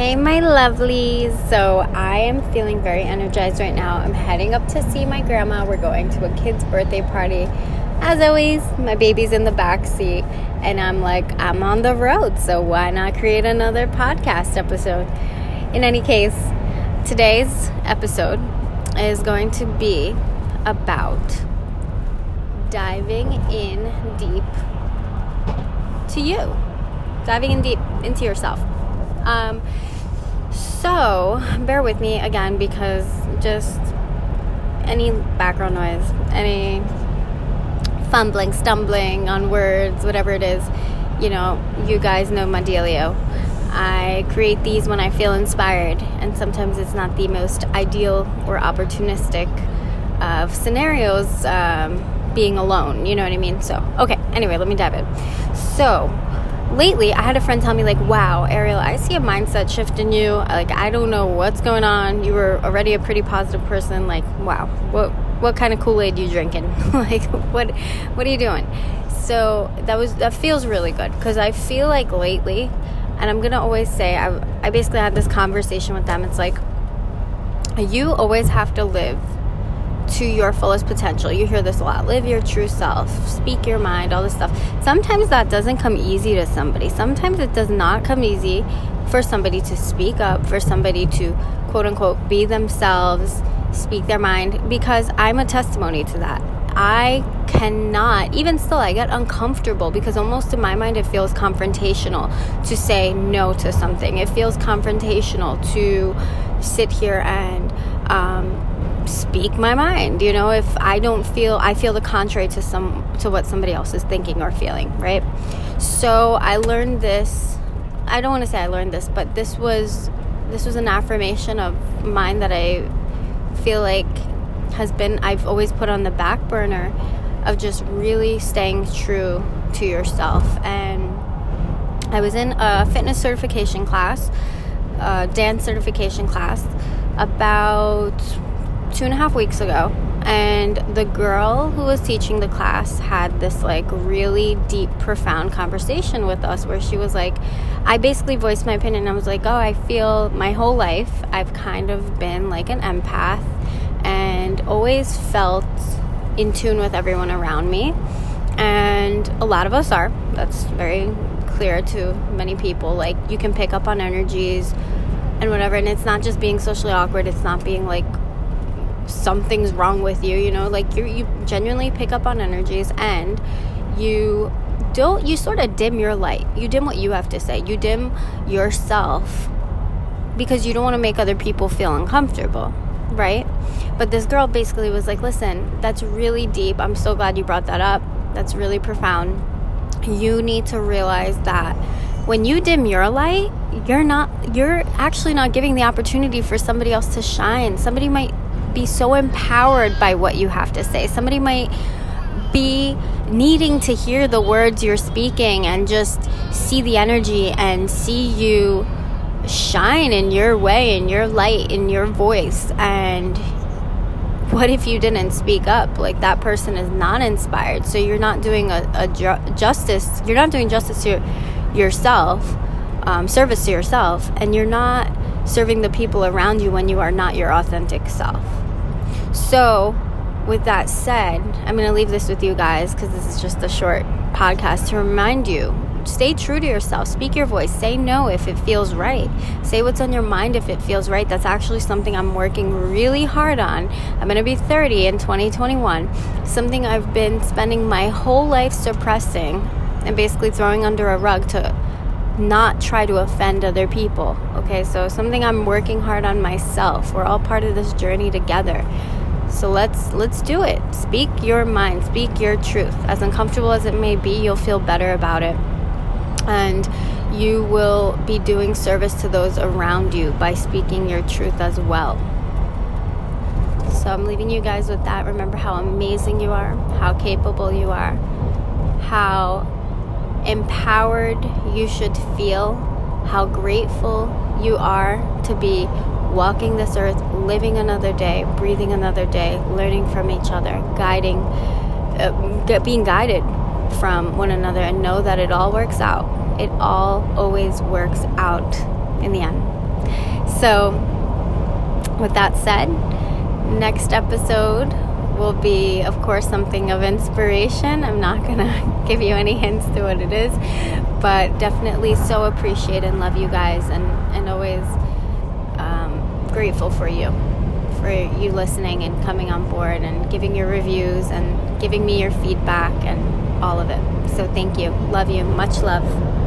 Hey, my lovelies. So, I am feeling very energized right now. I'm heading up to see my grandma. We're going to a kid's birthday party. As always, my baby's in the back seat, and I'm like, I'm on the road, so why not create another podcast episode? In any case, today's episode is going to be about diving in deep to you, diving in deep into yourself. Um, so, bear with me again because just any background noise, any fumbling, stumbling on words, whatever it is, you know, you guys know my dealio. I create these when I feel inspired, and sometimes it's not the most ideal or opportunistic of scenarios um, being alone. You know what I mean? So, okay, anyway, let me dive in. So, lately I had a friend tell me like, "Wow, Ariel, I see a mindset shift in you. Like I don't know what's going on. You were already a pretty positive person. Like, wow, what what kind of Kool-Aid you drinking? like what what are you doing?" So, that was that feels really good cuz I feel like lately and I'm to always say I I basically had this conversation with them. It's like you always have to live to your fullest potential. You hear this a lot. Live your true self, speak your mind, all this stuff. Sometimes that doesn't come easy to somebody. Sometimes it does not come easy for somebody to speak up, for somebody to quote unquote be themselves, speak their mind, because I'm a testimony to that. I cannot, even still, I get uncomfortable because almost in my mind it feels confrontational to say no to something. It feels confrontational to sit here and um, speak my mind you know if i don't feel i feel the contrary to some to what somebody else is thinking or feeling right? So i learned this i don't want to say i learned this but this was this was an affirmation of mine that i feel like has been i've always put on the back burner of just really staying true to yourself. And i was in a fitness certification class a dance certification class about two and a half weeks ago and the girl who was teaching the class had this like really deep profound conversation with us where she was like i basically voiced my opinion. I was like oh i feel my whole life i've kind of been like an empath and always felt in tune with everyone around me. And a lot of us are. That's very clear to many people. Like you can pick up on energies and whatever and it's not just being socially awkward. It's not being like something's wrong with you you know? Like you you genuinely pick up on energies and you don't you sort of dim your light. You dim what you have to say. You dim yourself because you don't want to make other people feel uncomfortable right? But this girl basically was like listen that's really deep. I'm so glad you brought that up. That's really profound. You need to realize that when you dim your light you're not you're actually not giving the opportunity for somebody else to shine. Somebody might be so empowered by what you have to say. Somebody might be needing to hear the words you're speaking and just see the energy and see you shine in your way, in your light, in your voice. And what if you didn't speak up? Like that person is not inspired. So you're not doing a, a ju- justice, you're not doing justice to yourself, um, service to yourself, and you're not serving the people around you when you are not your authentic self. So, with that said, I'm going to leave this with you guys because this is just a short podcast to remind you stay true to yourself. Speak your voice. Say no if it feels right. Say what's on your mind if it feels right. That's actually something I'm working really hard on. I'm going to be 30 in 2021. Something I've been spending my whole life suppressing and basically throwing under a rug to not try to offend other people. Okay, so something I'm working hard on myself. We're all part of this journey together. So let's let's do it. Speak your mind, speak your truth. As uncomfortable as it may be, you'll feel better about it. And you will be doing service to those around you by speaking your truth as well. So I'm leaving you guys with that. Remember how amazing you are, how capable you are, how empowered you should feel, how grateful you are to be walking this earth, living another day, breathing another day, learning from each other, guiding, uh, being guided from one another, and know that it all works out. It all always works out in the end. So, with that said, next episode will be, of course, something of inspiration. I'm not going to give you any hints to what it is, but definitely so appreciate and love you guys and, and always um, grateful for you, for you listening and coming on board and giving your reviews and giving me your feedback and all of it. So thank you. Love you. Much love.